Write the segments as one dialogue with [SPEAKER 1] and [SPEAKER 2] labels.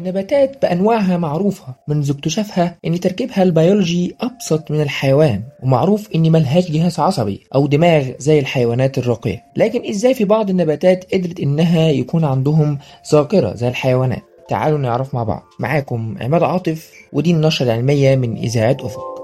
[SPEAKER 1] النباتات بأنواعها معروفة منذ اكتشافها إن تركيبها البيولوجي أبسط من الحيوان ومعروف إن ملهاش جهاز عصبي أو دماغ زي الحيوانات الراقية لكن إزاي في بعض النباتات قدرت إنها يكون عندهم ذاكرة زي الحيوانات؟ تعالوا نعرف مع بعض. معاكم عماد عاطف ودي النشرة العلمية من إذاعة أفق.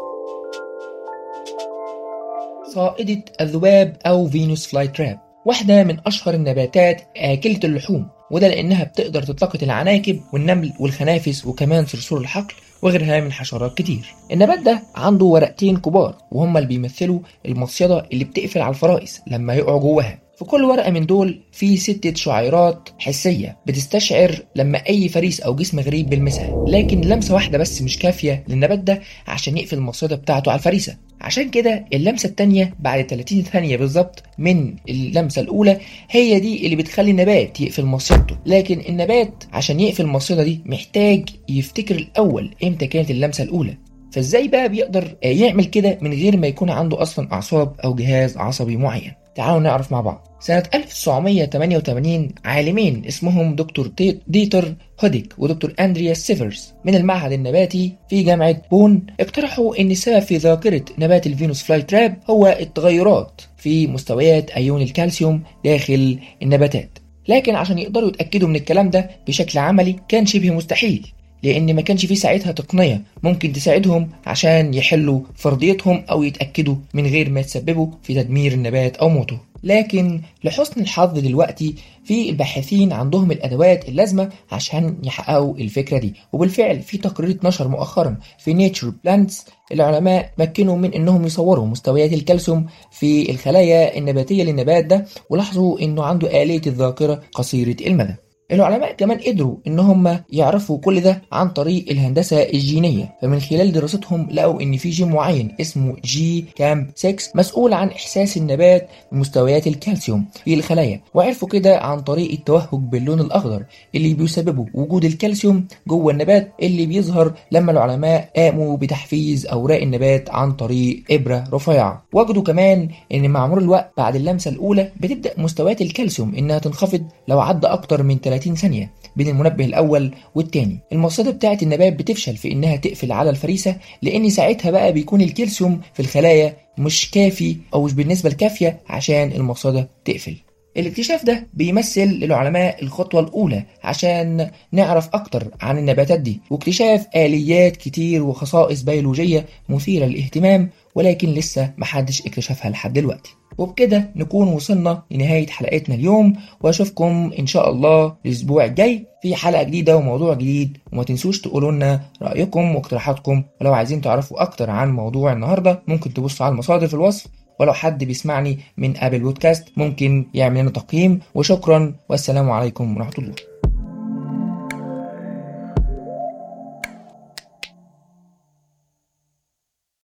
[SPEAKER 1] صائدة الذباب أو Venus flytrap واحدة من أشهر النباتات آكلة اللحوم. وده لأنها بتقدر تلتقط العناكب والنمل والخنافس وكمان صرصور الحقل وغيرها من حشرات كتير. النبات ده عنده ورقتين كبار وهما اللي بيمثلوا المصيدة اللي بتقفل على الفرائس لما يقعوا جواها. في كل ورقة من دول في ستة شعيرات حسية بتستشعر لما أي فريس أو جسم غريب بيلمسها. لكن لمسة واحدة بس مش كافية للنبات ده عشان يقفل المصيدة بتاعته على الفريسة. عشان كده اللمسة التانية بعد 30 ثانية بالظبط من اللمسة الأولى هي دي اللي بتخلي النبات يقفل مصيدته. لكن النبات عشان يقفل المصيدة دي محتاج يفتكر الأول إمتى كانت اللمسة الأولى. فإزاي بقى بيقدر يعمل كده من غير ما يكون عنده أصلا أعصاب أو جهاز عصبي معين؟ تعالوا نعرف مع بعض. سنة 1988 عالمين اسمهم دكتور ديتر هوديك ودكتور أندريا سيفرز من المعهد النباتي في جامعة بون. اقترحوا أن السبب في ذاكرة نبات ال Venus flytrap هو التغيرات في مستويات أيون الكالسيوم داخل النباتات. لكن عشان يقدروا يتأكدوا من الكلام ده بشكل عملي كان شبه مستحيل. لأن ما كانش في ساعتها تقنية ممكن تساعدهم عشان يحلوا فرضيتهم أو يتأكدوا من غير ما يتسببوا في تدمير النبات أو موته. لكن لحسن الحظ دلوقتي في الباحثين عندهم الأدوات اللازمة عشان يحققوا الفكرة دي. وبالفعل في تقرير اتنشر مؤخرا في Nature Plants العلماء تمكنوا من إنهم يصوروا مستويات الكالسيوم في الخلايا النباتية للنبات ده ولاحظوا إنه عنده آلية الذاكرة قصيرة المدى. العلماء كمان قدروا إن هم يعرفوا كل ده عن طريق الهندسة الجينية. فمن خلال دراستهم لقوا إن في جين معين اسمه GCaMP6 مسؤول عن إحساس النبات بمستويات الكالسيوم في الخلايا وعرفوا كده عن طريق التوهج باللون الأخضر اللي بيسببه وجود الكالسيوم جوه النبات اللي بيظهر لما العلماء قاموا بتحفيز أوراق النبات عن طريق إبرة رفيعة. وجدوا كمان إن مع مرور الوقت بعد اللمسة الأولى بتبدأ مستويات الكالسيوم إنها تنخفض لو عدى أكتر من 30 ثانية بين المنبه الأول والتاني المصيدة بتاعة النبات بتفشل في إنها تقفل على الفريسة لأن ساعتها بقى بيكون الكالسيوم في الخلايا مش كافي أو مش بالنسبة الكافية عشان المصيدة تقفل. الاكتشاف ده بيمثل للعلماء الخطوة الأولى عشان نعرف أكتر عن النباتات دي. واكتشاف آليات كتير وخصائص بيولوجية مثيرة للاهتمام ولكن لسه محدش اكتشفها لحد دلوقتي. وبكده نكون وصلنا لنهاية حلقتنا اليوم وأشوفكم إن شاء الله الأسبوع الجاي في حلقة جديدة وموضوع جديد. وما تنسوش تقولوا لنا رأيكم واقتراحاتكم. ولو عايزين تعرفوا أكتر عن موضوع النهاردة ممكن تبصوا على المصادر في الوصف. ولو حد بيسمعني من ابل بودكاست ممكن يعمل لنا تقييم. وشكرا والسلام عليكم ورحمة الله.